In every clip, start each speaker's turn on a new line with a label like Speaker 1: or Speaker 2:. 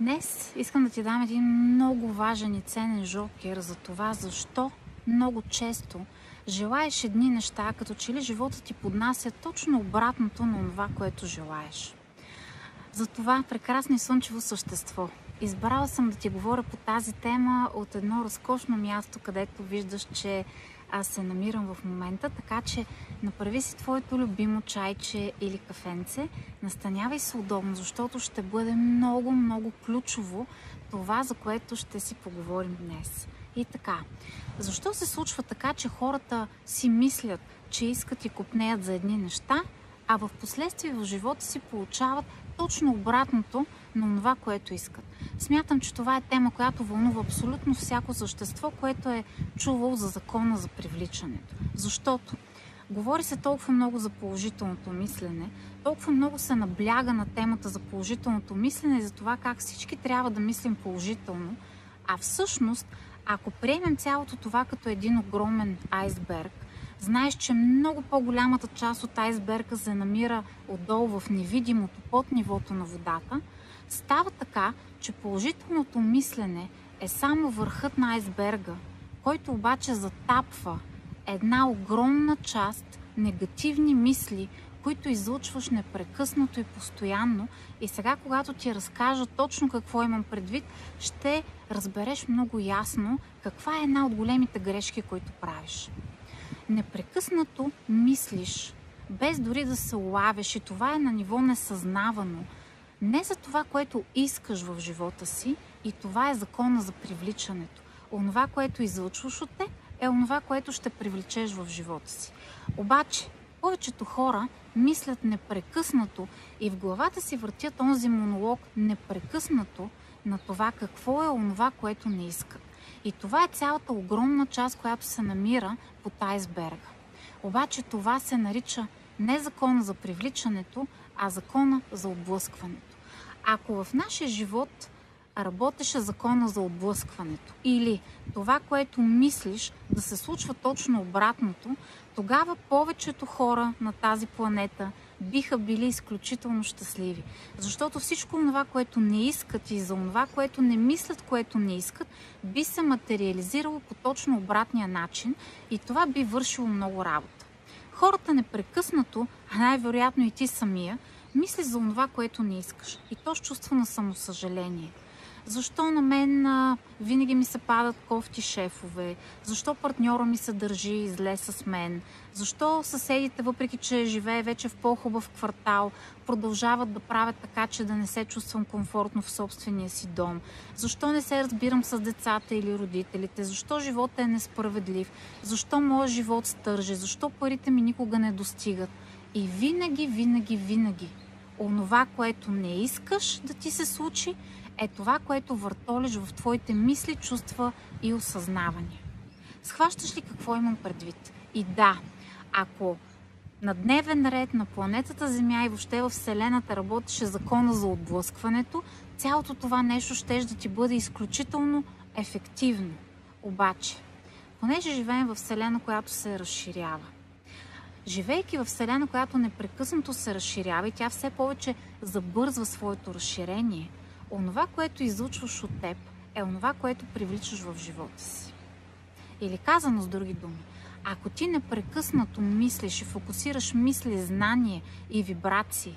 Speaker 1: Днес искам да ти дам един много важен и ценен жокер за това, защо много често желаеш едни неща, като че ли живота ти поднася точно обратното на това, което желаеш. За това прекрасно и слънчево същество. Избрала съм да ти говоря по тази тема от едно разкошно място, където виждаш, че аз се намирам в момента, така че направи си твоето любимо чайче или кафенце, настанявай се удобно, защото ще бъде много, много ключово това, за което ще си поговорим днес. И така, защо се случва така, че хората си мислят, че искат и купнеят за едни неща, а в последствие в живота си получават точно обратното на това, което искат. Смятам, че това е тема, която вълнува абсолютно всяко същество, което е чувал за закона за привличането. Защото говори се толкова много за положителното мислене, толкова много се набляга на темата за положителното мислене и за това как всички трябва да мислим положително, а всъщност, ако приемем цялото това като един огромен айсберг, знаеш, че много по-голямата част от айсберга се намира отдолу в невидимото под нивото на водата, става така, че положителното мислене е само върхът на айсберга, който обаче затапва една огромна част негативни мисли, които излучваш непрекъснато и постоянно. И сега, когато ти разкажа точно какво имам предвид, ще разбереш много ясно каква е една от големите грешки, които правиш непрекъснато мислиш, без дори да се улавяш и това е на ниво несъзнавано. Не за това, което искаш в живота си и това е закона за привличането. Онова, което излъчваш от теб, е онова, което ще привлечеш в живота си. Обаче, повечето хора мислят непрекъснато и в главата си въртят онзи монолог непрекъснато на това какво е онова, което не искат. И това е цялата огромна част, която се намира под айсберга. Обаче това се нарича не закона за привличането, а закона за отблъскването. Ако в нашия живот работеше закона за отблъскването или това, което мислиш да се случва точно обратното, тогава повечето хора на тази планета биха били изключително щастливи. Защото всичко това, което не искат и за това, което не мислят, което не искат, би се материализирало по точно обратния начин и това би вършило много работа. Хората непрекъснато, а най-вероятно и ти самия, мисли за това, което не искаш. И то с чувство на самосъжаление – защо на мен а, винаги ми се падат кофти шефове, защо партньора ми се държи зле с мен, защо съседите, въпреки че живее вече в по-хубав квартал, продължават да правят така, че да не се чувствам комфортно в собствения си дом, защо не се разбирам с децата или родителите, защо животът е несправедлив, защо моят живот стърже, защо парите ми никога не достигат. И винаги, винаги, винаги, онова, което не искаш да ти се случи, е това, което въртолиш в твоите мисли, чувства и осъзнавания. Схващаш ли какво имам предвид? И да, ако на дневен ред на планетата Земя и въобще в Вселената работеше закона за отблъскването, цялото това нещо ще да ти бъде изключително ефективно. Обаче, понеже живеем в Вселена, която се разширява, живейки в Вселена, която непрекъснато се разширява и тя все повече забързва своето разширение – онова, което излучваш от теб, е онова, което привличаш в живота си. Или казано с други думи, ако ти непрекъснато мислиш и фокусираш мисли, знание и вибрации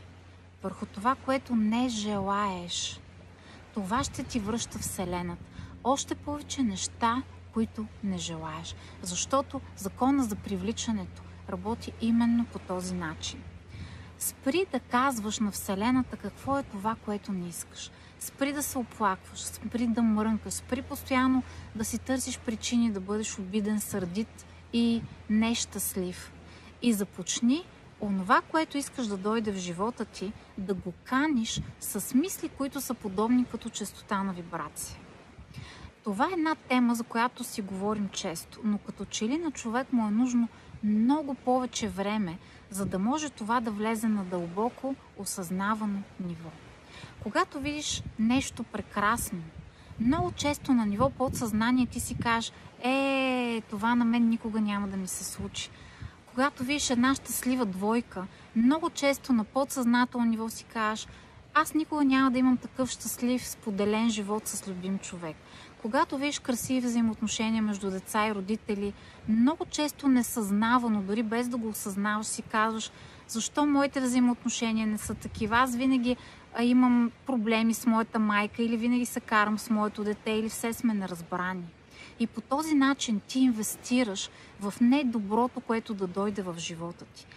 Speaker 1: върху това, което не желаеш, това ще ти връща Вселената. Още повече неща, които не желаеш. Защото закона за привличането работи именно по този начин. Спри да казваш на Вселената какво е това, което не искаш. Спри да се оплакваш, спри да мрънкаш, спри постоянно да си търсиш причини да бъдеш обиден, сърдит и нещастлив. И започни онова, което искаш да дойде в живота ти, да го каниш с мисли, които са подобни като частота на вибрация. Това е една тема, за която си говорим често, но като че ли на човек му е нужно много повече време, за да може това да влезе на дълбоко осъзнавано ниво. Когато видиш нещо прекрасно, много често на ниво подсъзнание ти си кажеш, е, това на мен никога няма да ми се случи. Когато видиш една щастлива двойка, много често на подсъзнателно ниво си кажеш, аз никога няма да имам такъв щастлив, споделен живот с любим човек. Когато виж красиви взаимоотношения между деца и родители, много често несъзнавано, дори без да го осъзнаваш, си казваш, защо моите взаимоотношения не са такива. Аз винаги а, имам проблеми с моята майка или винаги се карам с моето дете или все сме неразбрани. И по този начин ти инвестираш в недоброто, което да дойде в живота ти.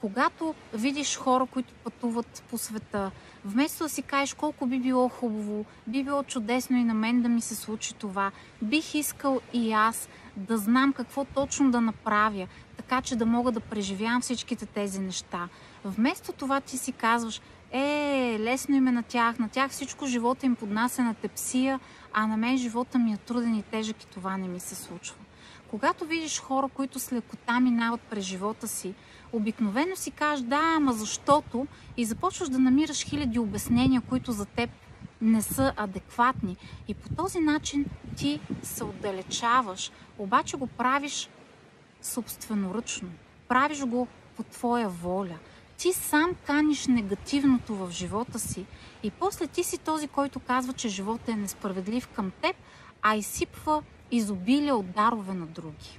Speaker 1: Когато видиш хора, които пътуват по света, вместо да си кажеш колко би било хубаво, би било чудесно и на мен да ми се случи това, бих искал и аз да знам какво точно да направя, така че да мога да преживявам всичките тези неща. Вместо това ти си казваш, е, лесно им е на тях, на тях всичко живота им поднася на тепсия, а на мен живота ми е труден и тежък и това не ми се случва. Когато видиш хора, които с лекота минават през живота си, обикновено си кажеш да, ама защото и започваш да намираш хиляди обяснения, които за теб не са адекватни. И по този начин ти се отдалечаваш, обаче го правиш собственоръчно. Правиш го по твоя воля. Ти сам каниш негативното в живота си и после ти си този, който казва, че живота е несправедлив към теб, а изсипва изобилие от дарове на други.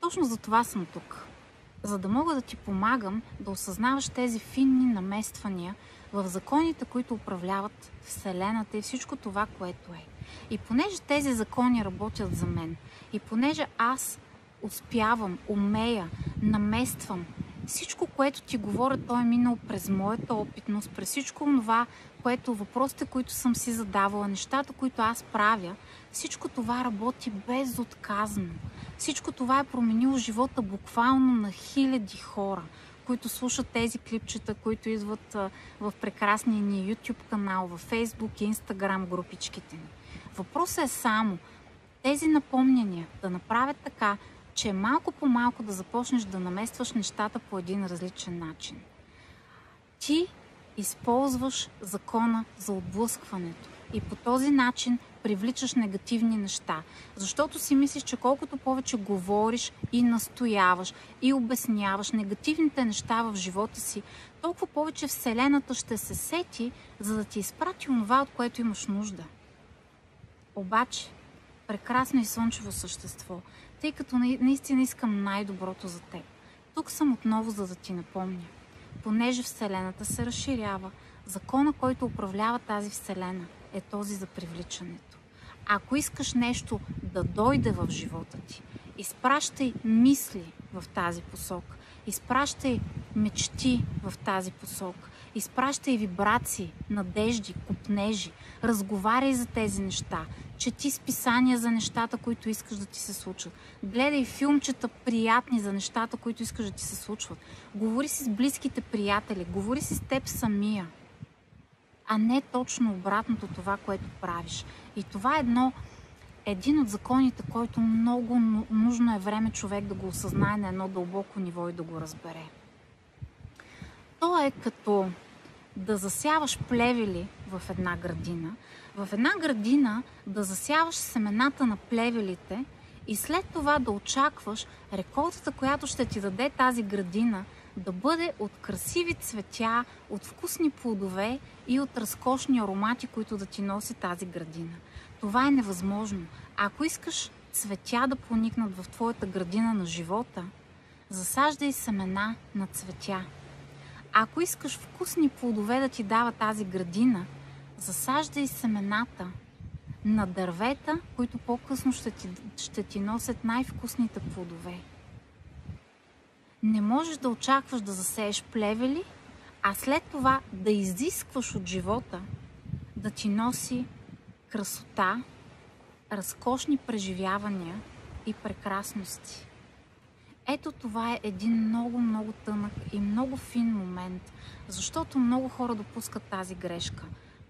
Speaker 1: Точно за това съм тук. За да мога да ти помагам да осъзнаваш тези финни намествания в законите, които управляват Вселената и всичко това, което е. И понеже тези закони работят за мен, и понеже аз успявам, умея, намествам всичко, което ти говоря, той е минал през моята опитност, през всичко това, което въпросите, които съм си задавала, нещата, които аз правя, всичко това работи безотказно. Всичко това е променило живота буквално на хиляди хора, които слушат тези клипчета, които идват в прекрасния ни YouTube канал, в Facebook и Instagram групичките ни. Въпросът е само тези напомняния да направят така, че малко по малко да започнеш да наместваш нещата по един различен начин. Ти използваш закона за отблъскването и по този начин привличаш негативни неща. Защото си мислиш, че колкото повече говориш и настояваш и обясняваш негативните неща в живота си, толкова повече Вселената ще се сети, за да ти изпрати онова, от което имаш нужда. Обаче, прекрасно и слънчево същество, тъй като наистина искам най-доброто за теб. Тук съм отново, за да ти напомня. Понеже Вселената се разширява, закона, който управлява тази Вселена, е този за привличането. Ако искаш нещо да дойде в живота ти, изпращай мисли в тази посока, изпращай мечти в тази посока, изпращай вибрации, надежди, купнежи, разговаряй за тези неща, чети списания за нещата, които искаш да ти се случат. Гледай филмчета приятни за нещата, които искаш да ти се случват. Говори си с близките приятели, говори си с теб самия, а не точно обратното това, което правиш. И това е едно, един от законите, който много нужно е време човек да го осъзнае на едно дълбоко ниво и да го разбере. То е като да засяваш плевели в една градина. В една градина да засяваш семената на плевелите и след това да очакваш реколтата, която ще ти даде тази градина, да бъде от красиви цветя, от вкусни плодове и от разкошни аромати, които да ти носи тази градина. Това е невъзможно. Ако искаш цветя да поникнат в твоята градина на живота, засаждай семена на цветя. Ако искаш вкусни плодове да ти дава тази градина, засаждай семената на дървета, които по-късно ще ти, ще ти носят най-вкусните плодове. Не можеш да очакваш да засееш плевели, а след това да изискваш от живота да ти носи красота, разкошни преживявания и прекрасности. Ето това е един много, много тънък и много фин момент, защото много хора допускат тази грешка.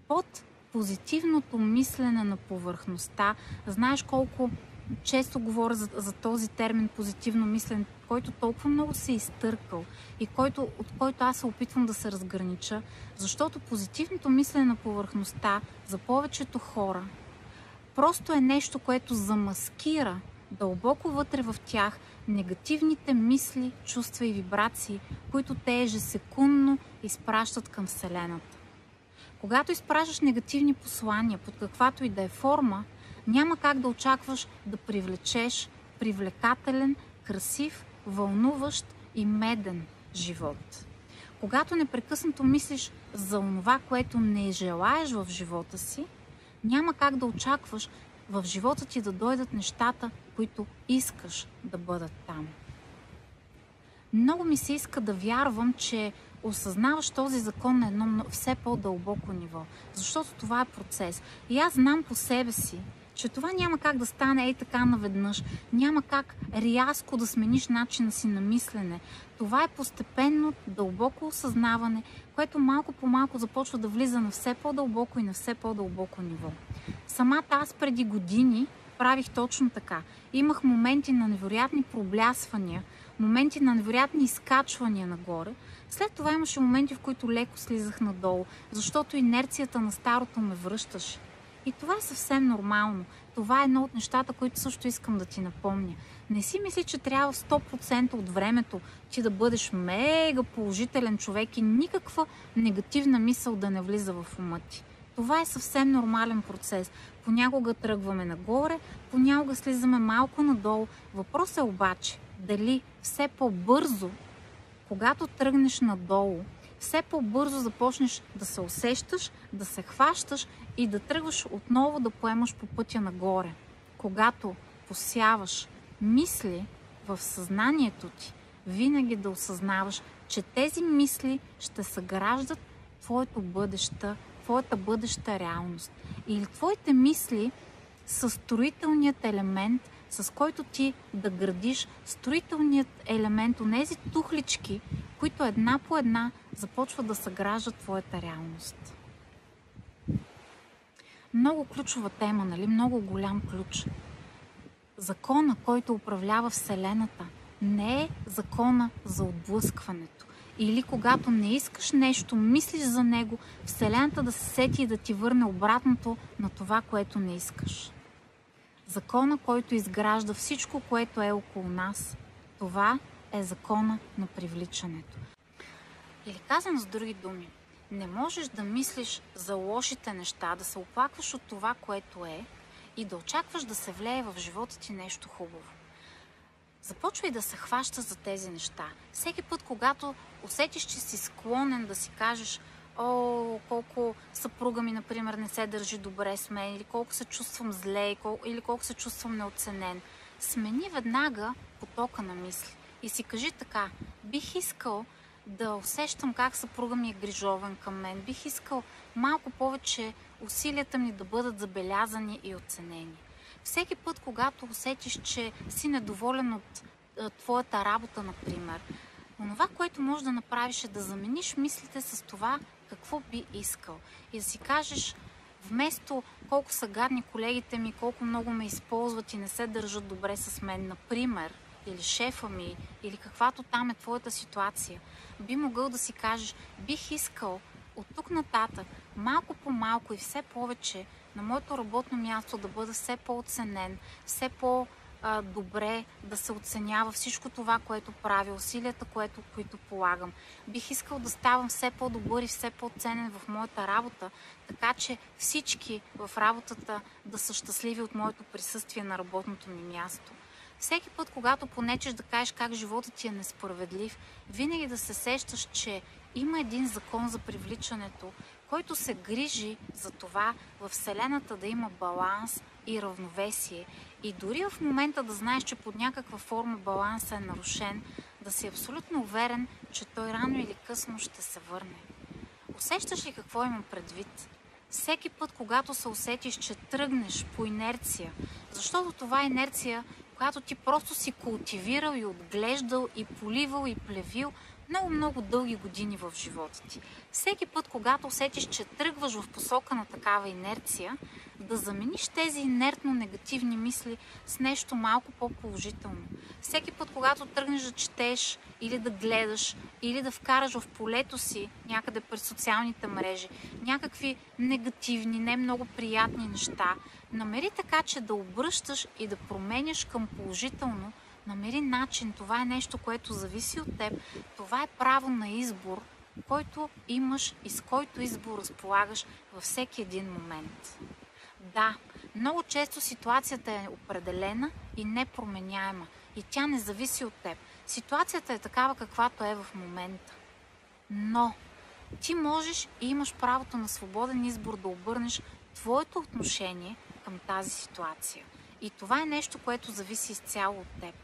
Speaker 1: Под позитивното мислене на повърхността, знаеш колко често говоря за, за този термин позитивно мислене, който толкова много се е изтъркал и който, от който аз се опитвам да се разгранича, защото позитивното мислене на повърхността за повечето хора просто е нещо, което замаскира дълбоко вътре в тях негативните мисли, чувства и вибрации, които те ежесекундно изпращат към Вселената. Когато изпращаш негативни послания под каквато и да е форма, няма как да очакваш да привлечеш привлекателен, красив, вълнуващ и меден живот. Когато непрекъснато мислиш за това, което не желаеш в живота си, няма как да очакваш в живота ти да дойдат нещата, които искаш да бъдат там. Много ми се иска да вярвам, че осъзнаваш този закон на едно все по-дълбоко ниво, защото това е процес. И аз знам по себе си, че това няма как да стане ей така наведнъж. Няма как рязко да смениш начина си на мислене. Това е постепенно дълбоко осъзнаване, което малко по малко започва да влиза на все по-дълбоко и на все по-дълбоко ниво. Самата аз преди години правих точно така. Имах моменти на невероятни проблясвания, моменти на невероятни изкачвания нагоре. След това имаше моменти, в които леко слизах надолу, защото инерцията на старото ме връщаше. И това е съвсем нормално. Това е едно от нещата, които също искам да ти напомня. Не си мисли, че трябва 100% от времето ти да бъдеш мега положителен човек и никаква негативна мисъл да не влиза в ума ти. Това е съвсем нормален процес. Понякога тръгваме нагоре, понякога слизаме малко надолу. Въпросът е обаче дали все по-бързо, когато тръгнеш надолу, все по-бързо започнеш да се усещаш, да се хващаш и да тръгваш отново да поемаш по пътя нагоре. Когато посяваш мисли в съзнанието ти, винаги да осъзнаваш, че тези мисли ще съграждат твоето бъдеща, твоята бъдеща реалност. Или твоите мисли са строителният елемент, с който ти да градиш строителният елемент, онези тухлички, които една по една започват да съграждат твоята реалност. Много ключова тема, нали? Много голям ключ. Закона, който управлява Вселената, не е закона за отблъскването. Или когато не искаш нещо, мислиш за него, Вселената да се сети и да ти върне обратното на това, което не искаш. Закона, който изгражда всичко, което е около нас, това е закона на привличането. Или казвам с други думи, не можеш да мислиш за лошите неща, да се оплакваш от това, което е и да очакваш да се влее в живота ти нещо хубаво. Започвай да се хваща за тези неща. Всеки път, когато усетиш, че си склонен да си кажеш, о, колко съпруга ми, например, не се държи добре с мен, или колко се чувствам зле, или колко се чувствам неоценен, смени веднага потока на мисли и си кажи така, бих искал да усещам как съпруга ми е грижовен към мен. Бих искал малко повече усилията ми да бъдат забелязани и оценени. Всеки път, когато усетиш, че си недоволен от твоята работа, например, онова, което можеш да направиш е да замениш мислите с това, какво би искал. И да си кажеш, вместо колко са гадни колегите ми, колко много ме използват и не се държат добре с мен, например, или шефа ми, или каквато там е твоята ситуация, би могъл да си кажеш, бих искал от тук нататък, малко по малко и все повече на моето работно място да бъда все по-оценен, все по- добре да се оценява всичко това, което правя, усилията, което, които полагам. Бих искал да ставам все по-добър и все по-ценен в моята работа, така че всички в работата да са щастливи от моето присъствие на работното ми място. Всеки път, когато понечеш да кажеш как живота ти е несправедлив, винаги да се сещаш, че има един закон за привличането, който се грижи за това в Вселената да има баланс и равновесие. И дори в момента да знаеш, че под някаква форма балансът е нарушен, да си абсолютно уверен, че той рано или късно ще се върне. Усещаш ли какво имам предвид? Всеки път, когато се усетиш, че тръгнеш по инерция, защото това е инерция, която ти просто си култивирал и отглеждал и поливал и плевил много-много дълги години в живота ти. Всеки път, когато усетиш, че тръгваш в посока на такава инерция, да замениш тези инертно негативни мисли с нещо малко по-положително. Всеки път, когато тръгнеш да четеш или да гледаш, или да вкараш в полето си някъде през социалните мрежи някакви негативни, не много приятни неща, намери така, че да обръщаш и да променяш към положително – Намери начин. Това е нещо, което зависи от теб. Това е право на избор, който имаш и с който избор разполагаш във всеки един момент. Да, много често ситуацията е определена и непроменяема и тя не зависи от теб. Ситуацията е такава каквато е в момента. Но ти можеш и имаш правото на свободен избор да обърнеш твоето отношение към тази ситуация. И това е нещо, което зависи изцяло от теб.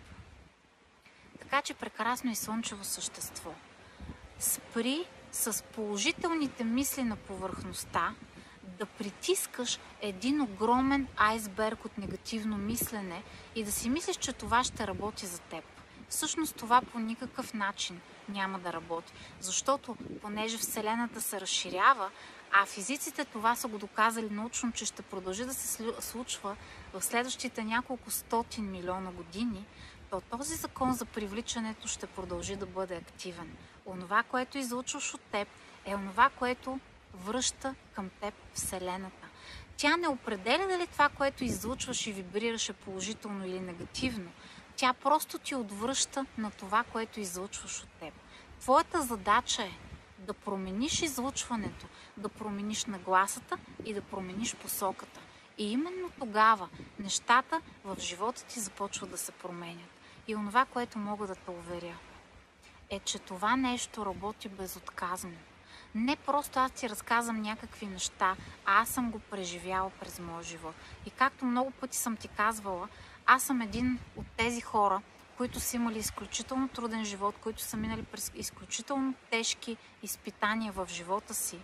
Speaker 1: Така че прекрасно и слънчево същество. Спри с положителните мисли на повърхността да притискаш един огромен айсберг от негативно мислене и да си мислиш, че това ще работи за теб. Всъщност това по никакъв начин няма да работи, защото понеже Вселената се разширява, а физиците това са го доказали научно, че ще продължи да се случва в следващите няколко стотин милиона години, то този закон за привличането ще продължи да бъде активен. Онова, което излучваш от теб, е онова, което връща към теб Вселената. Тя не определя дали това, което излучваш и вибрираш е положително или негативно. Тя просто ти отвръща на това, което излучваш от теб. Твоята задача е да промениш излучването, да промениш нагласата и да промениш посоката. И именно тогава нещата в живота ти започват да се променят. И онова, което мога да те уверя, е, че това нещо работи безотказно. Не просто аз ти разказвам някакви неща, а аз съм го преживяла през моя живот. И както много пъти съм ти казвала, аз съм един от тези хора, които са имали изключително труден живот, които са минали през изключително тежки изпитания в живота си.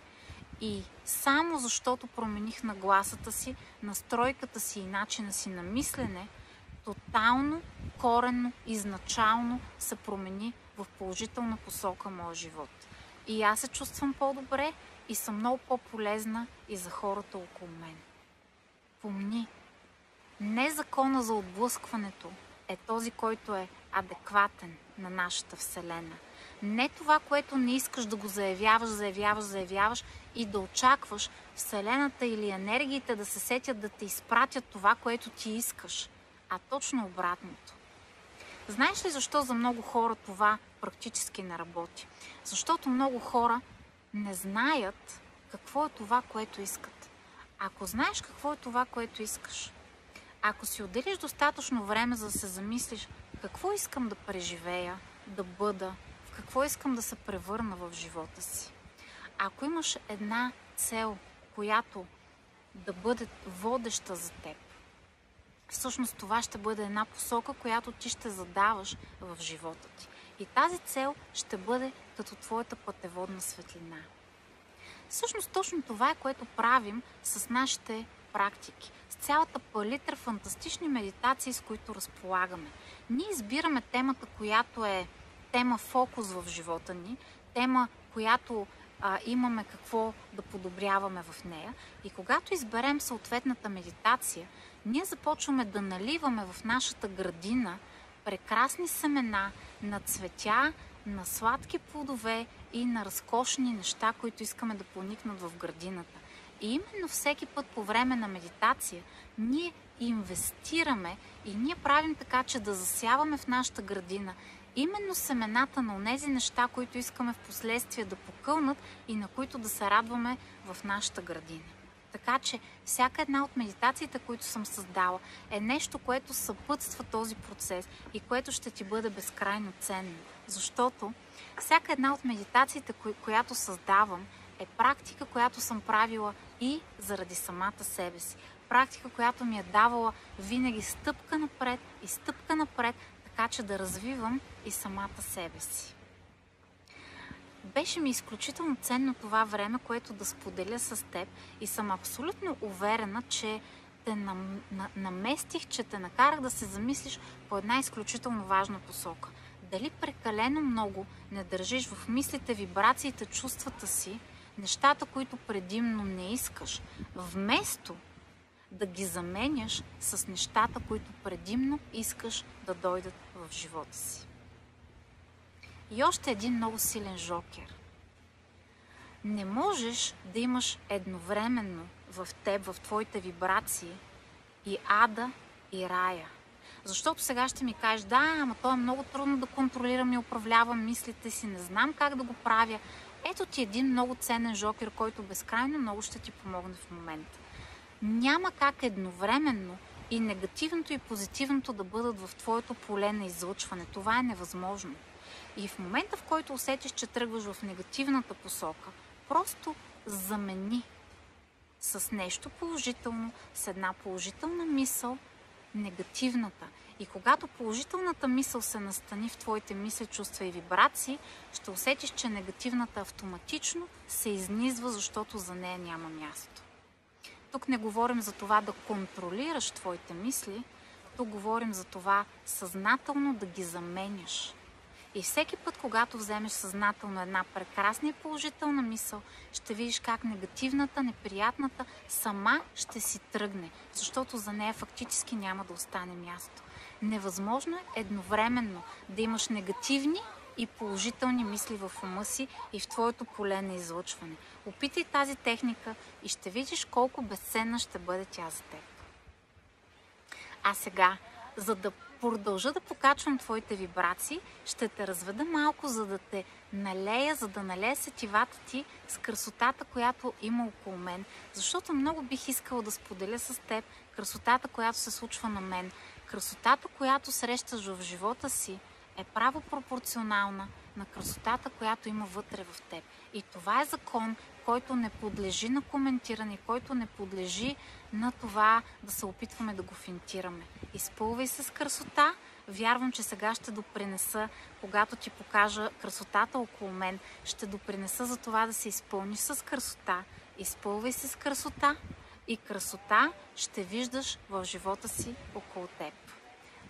Speaker 1: И само защото промених нагласата си, настройката си и начина си на мислене, тотално, коренно, изначално се промени в положителна посока моя живот. И аз се чувствам по-добре и съм много по-полезна и за хората около мен. Помни, не закона за отблъскването е този, който е адекватен на нашата Вселена. Не това, което не искаш да го заявяваш, заявяваш, заявяваш и да очакваш Вселената или енергиите да се сетят да те изпратят това, което ти искаш – а точно обратното. Знаеш ли защо за много хора това практически не работи? Защото много хора не знаят какво е това, което искат. Ако знаеш какво е това, което искаш, ако си отделиш достатъчно време за да се замислиш какво искам да преживея, да бъда, в какво искам да се превърна в живота си, ако имаш една цел, която да бъде водеща за теб, всъщност това ще бъде една посока, която ти ще задаваш в живота ти. И тази цел ще бъде като твоята пътеводна светлина. Всъщност точно това е, което правим с нашите практики, с цялата палитра фантастични медитации, с които разполагаме. Ние избираме темата, която е тема фокус в живота ни, тема, която а, имаме какво да подобряваме в нея. И когато изберем съответната медитация, ние започваме да наливаме в нашата градина прекрасни семена на цветя, на сладки плодове и на разкошни неща, които искаме да поникнат в градината. И именно всеки път по време на медитация ние инвестираме и ние правим така, че да засяваме в нашата градина именно семената на тези неща, които искаме в последствие да покълнат и на които да се радваме в нашата градина. Така че всяка една от медитациите, които съм създала, е нещо, което съпътства този процес и което ще ти бъде безкрайно ценно. Защото всяка една от медитациите, която създавам, е практика, която съм правила и заради самата себе си. Практика, която ми е давала винаги стъпка напред и стъпка напред, така че да развивам и самата себе си. Беше ми изключително ценно това време, което да споделя с теб и съм абсолютно уверена, че те наместих, че те накарах да се замислиш по една изключително важна посока. дали прекалено много не държиш в мислите, вибрациите, чувствата си, нещата, които предимно не искаш, вместо да ги заменяш с нещата, които предимно искаш да дойдат в живота си. И още един много силен жокер. Не можеш да имаш едновременно в теб, в твоите вибрации и ада и рая. Защото сега ще ми кажеш, да, ама то е много трудно да контролирам и управлявам мислите си, не знам как да го правя. Ето ти един много ценен жокер, който безкрайно много ще ти помогне в момента. Няма как едновременно и негативното и позитивното да бъдат в твоето поле на излъчване. Това е невъзможно. И в момента, в който усетиш, че тръгваш в негативната посока, просто замени с нещо положително, с една положителна мисъл, негативната. И когато положителната мисъл се настани в твоите мисли, чувства и вибрации, ще усетиш, че негативната автоматично се изнизва, защото за нея няма място. Тук не говорим за това да контролираш твоите мисли, тук говорим за това съзнателно да ги заменяш. И всеки път, когато вземеш съзнателно една прекрасна и положителна мисъл, ще видиш как негативната, неприятната сама ще си тръгне, защото за нея фактически няма да остане място. Невъзможно е едновременно да имаш негативни и положителни мисли в ума си и в твоето поле на излъчване. Опитай тази техника и ще видиш колко безценна ще бъде тя за теб. А сега, за да продължа да покачвам твоите вибрации, ще те разведа малко, за да те налея, за да налея сетивата ти с красотата, която има около мен. Защото много бих искала да споделя с теб красотата, която се случва на мен. Красотата, която срещаш в живота си, е право пропорционална на красотата, която има вътре в теб. И това е закон, който не подлежи на коментиране, който не подлежи на това да се опитваме да го финтираме. Изпълвай се с красота. Вярвам, че сега ще допринеса, когато ти покажа красотата около мен, ще допринеса за това да се изпълниш с красота. Изпълвай се с красота и красота ще виждаш в живота си около теб.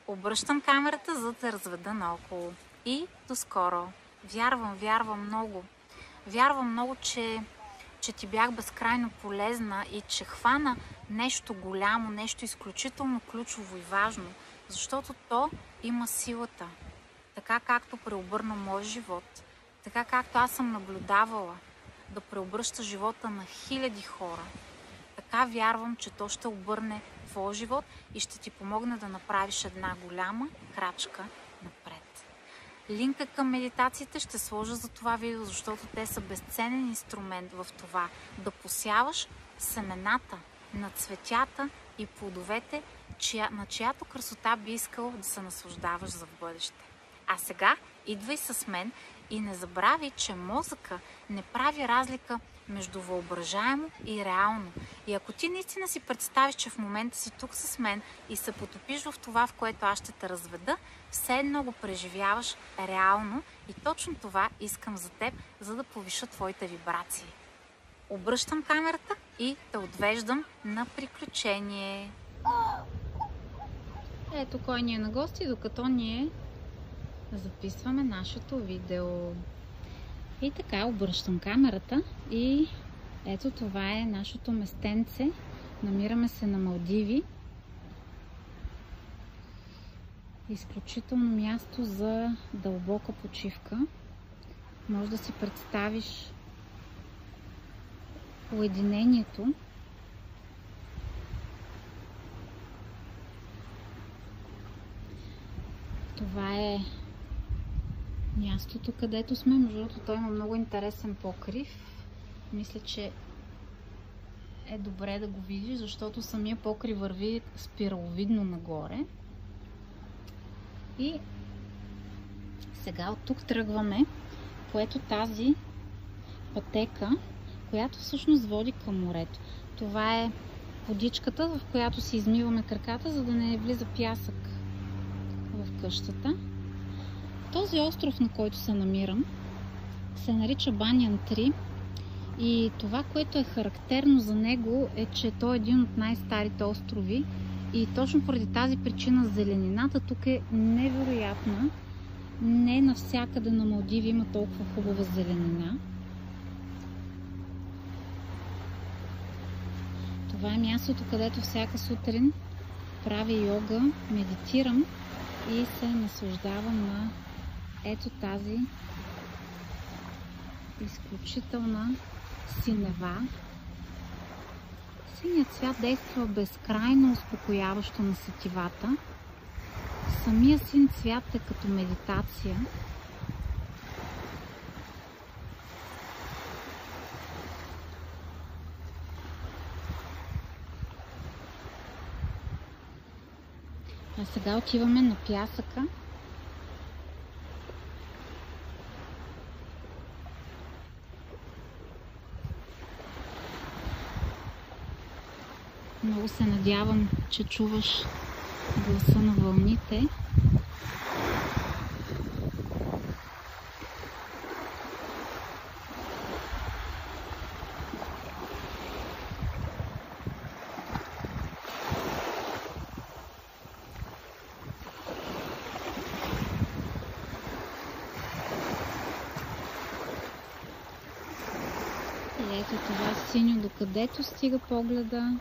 Speaker 1: Обръщам камерата, за да разведа наоколо. И до скоро. Вярвам, вярвам много. Вярвам много, че, че ти бях безкрайно полезна и че хвана нещо голямо, нещо изключително ключово и важно, защото то има силата. Така както преобърна мой живот, така както аз съм наблюдавала да преобръща живота на хиляди хора, така вярвам, че то ще обърне твоя живот и ще ти помогне да направиш една голяма крачка напред. Линка към медитациите ще сложа за това видео, защото те са безценен инструмент в това да посяваш семената на цветята и плодовете, чия, на чиято красота би искал да се наслаждаваш за в бъдеще. А сега идвай с мен и не забрави, че мозъка не прави разлика между въображаемо и реално. И ако ти наистина си представиш, че в момента си тук с мен и се потопиш в това, в което аз ще те разведа, все едно го преживяваш реално и точно това искам за теб, за да повиша твоите вибрации. Обръщам камерата и те отвеждам на приключение. Ето кой ни е на гости, докато ние записваме нашето видео. И така обръщам камерата и ето това е нашето местенце. Намираме се на Малдиви. Изключително място за дълбока почивка. Може да си представиш уединението. Това е мястото, където сме. Между другото, той има много интересен покрив. Мисля, че е добре да го видиш, защото самия покрив върви спираловидно нагоре. И сега от тук тръгваме, което тази пътека, която всъщност води към морето. Това е водичката, в която си измиваме краката, за да не влиза пясък в къщата. Този остров, на който се намирам, се нарича Банян 3 и това, което е характерно за него е, че той е един от най-старите острови и точно поради тази причина зеленината тук е невероятна Не навсякъде на Малдиви има толкова хубава зеленина. Това е мястото, където всяка сутрин правя йога, медитирам и се наслаждавам на ето тази изключителна синева. Синият цвят действа безкрайно успокояващо на сетивата. Самия син цвят е като медитация. А сега отиваме на пясъка. Се надявам, че чуваш гласа на вълните. И ето това синьо, докъдето стига погледа.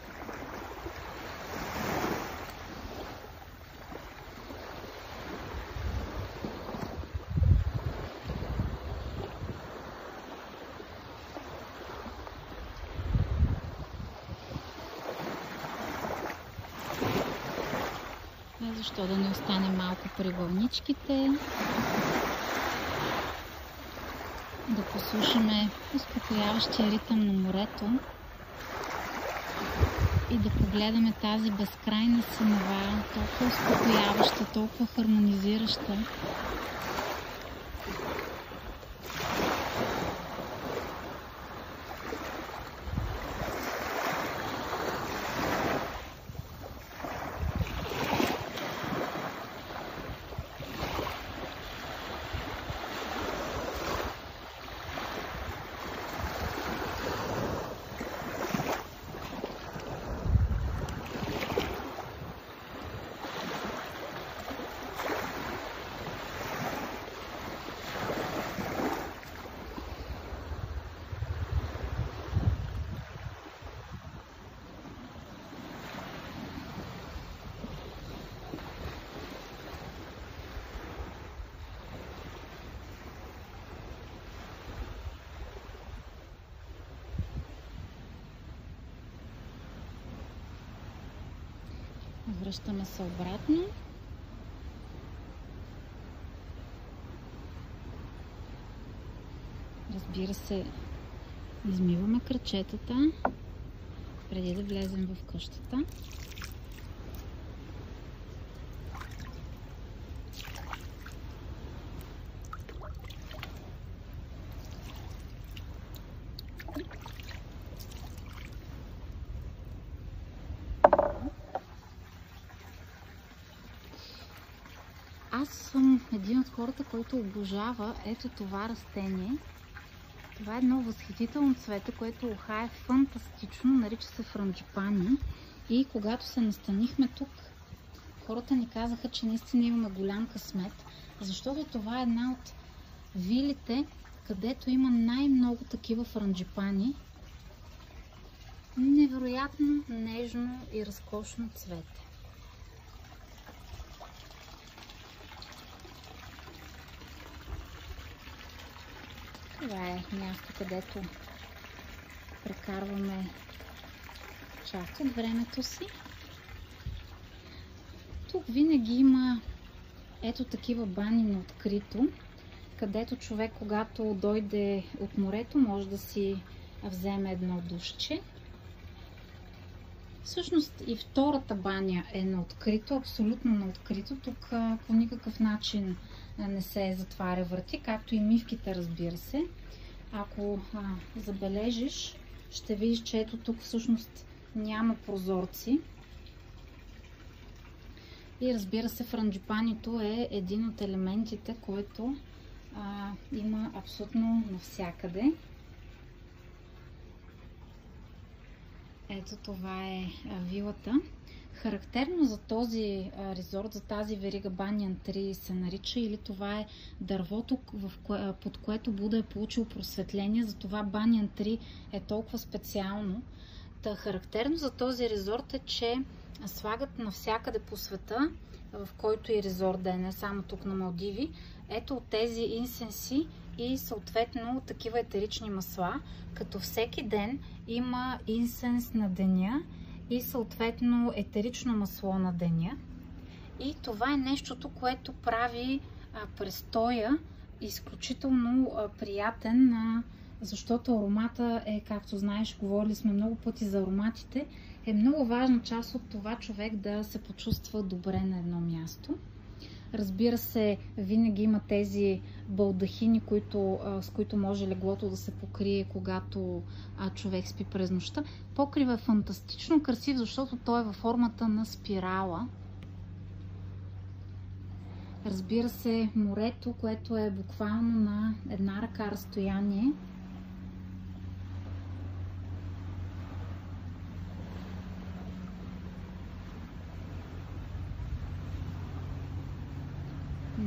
Speaker 1: Защо да не остане малко при вълничките. Да послушаме успокояващия ритъм на морето и да погледаме тази безкрайна синева, толкова успокояваща, толкова хармонизираща. Връщаме се обратно. Разбира се, измиваме кръчетата преди да влезем в къщата. Аз съм един от хората, обожава ето това растение. Това е едно възхитително цвете, което ухае фантастично, нарича се франджипани. И когато се настанихме тук, хората ни казаха, че наистина имаме голям късмет, защото това е една от вилите, където има най-много такива франджипани. Невероятно нежно и разкошно цвете. Това е място, където прекарваме част от времето си. Тук винаги има ето такива бани на открито, където човек, когато дойде от морето, може да си вземе едно душче. Всъщност и втората баня е на открито, абсолютно на открито. Тук по никакъв начин не се затваря врати, както и мивките, разбира се. Ако а, забележиш, ще видиш, че ето тук всъщност няма прозорци. И разбира се, франджипанито е един от елементите, който а, има абсолютно навсякъде. Ето това е вилата. Характерно за този резорт, за тази верига Банян 3 се нарича или това е дървото, под което Буда е получил просветление, затова Банян 3 е толкова специално. Та характерно за този резорт е, че слагат навсякъде по света, в който и резорт да е, не само тук на Малдиви, ето от тези инсенси и съответно такива етерични масла, като всеки ден има инсенс на деня и съответно етерично масло на деня. И това е нещото, което прави престоя изключително приятен, защото аромата е, както знаеш, говорили сме много пъти за ароматите, е много важна част от това човек да се почувства добре на едно място. Разбира се, винаги има тези балдахини, които, с които може леглото да се покрие, когато човек спи през нощта. Покрива е фантастично красив, защото той е във формата на спирала. Разбира се, морето, което е буквално на една ръка разстояние.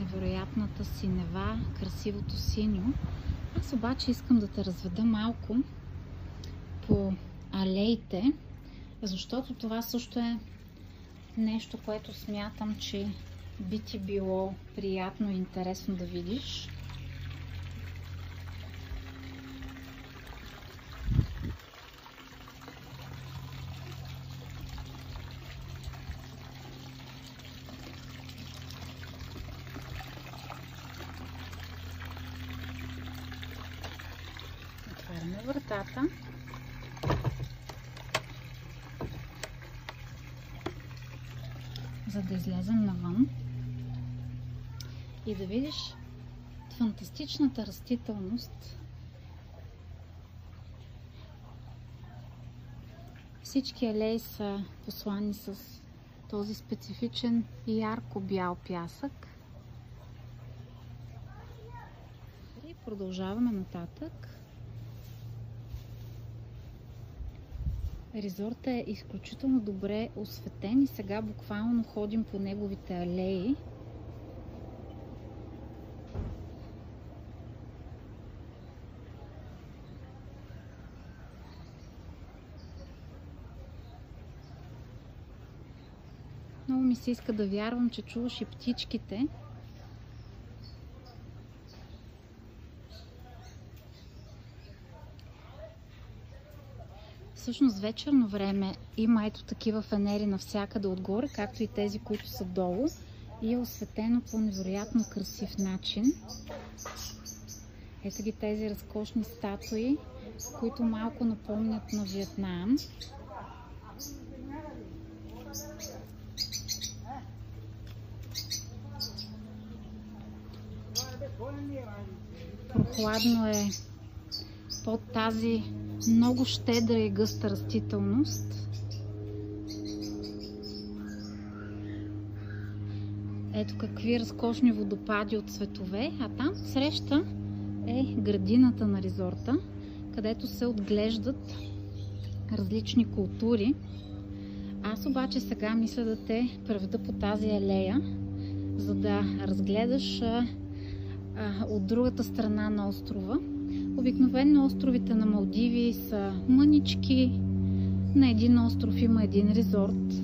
Speaker 1: Невероятната синева, красивото синьо. Аз обаче искам да те разведа малко по алеите, защото това също е нещо, което смятам, че би ти било приятно и интересно да видиш. отваряме вратата. За да излезем навън и да видиш фантастичната растителност. Всички алеи са послани с този специфичен ярко бял пясък. И продължаваме нататък. Резортът е изключително добре осветен и сега буквално ходим по неговите алеи. Се иска да вярвам, че чуваш и птичките. Всъщност вечерно време има ето такива фенери навсякъде отгоре, както и тези, които са долу. И е осветено по невероятно красив начин. Ето ги тези разкошни статуи, които малко напомнят на Виетнам. Прохладно е под тази много щедра и гъста растителност. Ето какви разкошни водопади от цветове, а там среща е градината на резорта, където се отглеждат различни култури. Аз обаче сега мисля да те преведа по тази алея, за да разгледаш от другата страна на острова Обикновено островите на Малдиви са мънички. На един остров има един резорт.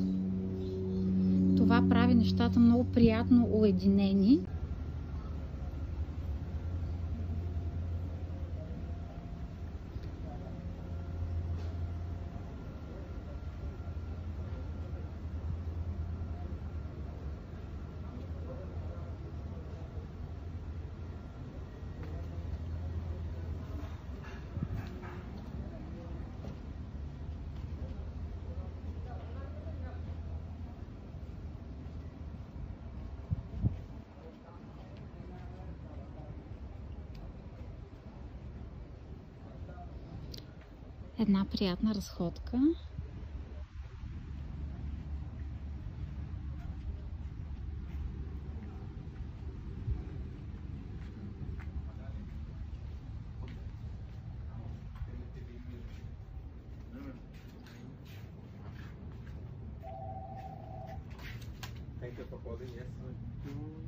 Speaker 1: Това прави нещата много приятно уединени. Една приятна разходка.
Speaker 2: като ходи, ние сме tu.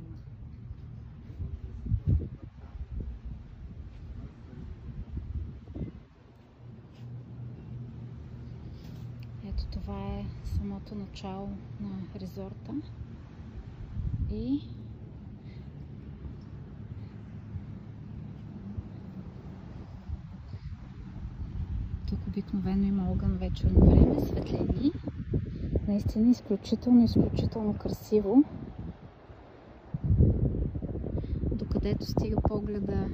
Speaker 1: Ето това е самото начало на резорта. И тук обикновено има огън вечерно време, светлини. Наистина изключително, изключително красиво. Докъдето стига погледа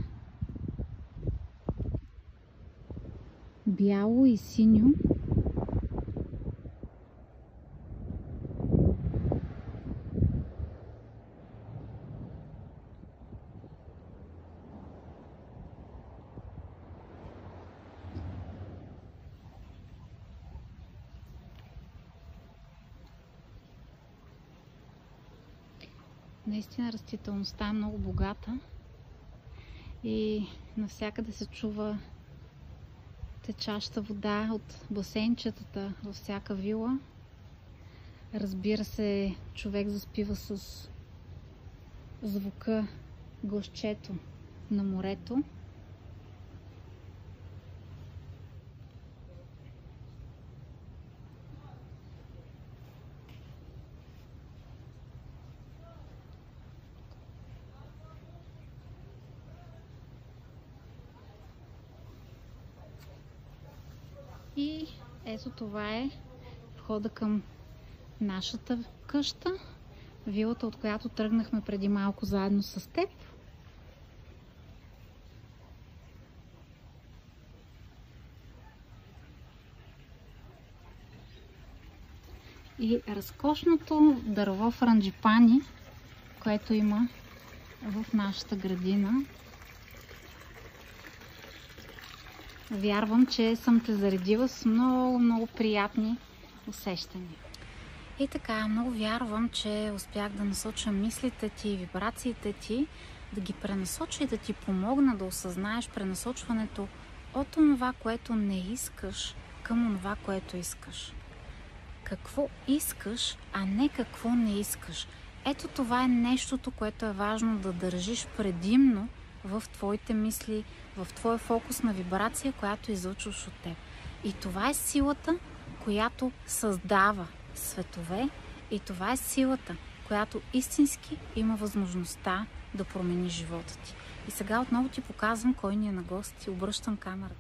Speaker 1: бяло и синьо. Наистина растителността е много богата и навсякъде се чува течаща вода от басейнчетата във всяка вила. Разбира се, човек заспива с звука гласчето на морето. И ето това е входа към нашата къща, вилата, от която тръгнахме преди малко заедно с теб. И разкошното дърво франджипани, което има в нашата градина. Вярвам, че съм те заредила с много, много приятни усещания. И така, много вярвам, че успях да насоча мислите ти и вибрациите ти, да ги пренасоча и да ти помогна да осъзнаеш пренасочването от това, което не искаш, към това, което искаш. Какво искаш, а не какво не искаш. Ето това е нещото, което е важно да държиш предимно в твоите мисли, в твоя фокус на вибрация, която излъчваш от теб. И това е силата, която създава светове и това е силата, която истински има възможността да промени живота ти. И сега отново ти показвам кой ни е на гости. Обръщам камерата.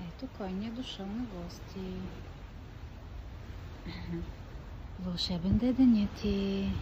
Speaker 1: Ето кой ни е дошъл на гости. Вълшебен ден е денят ти.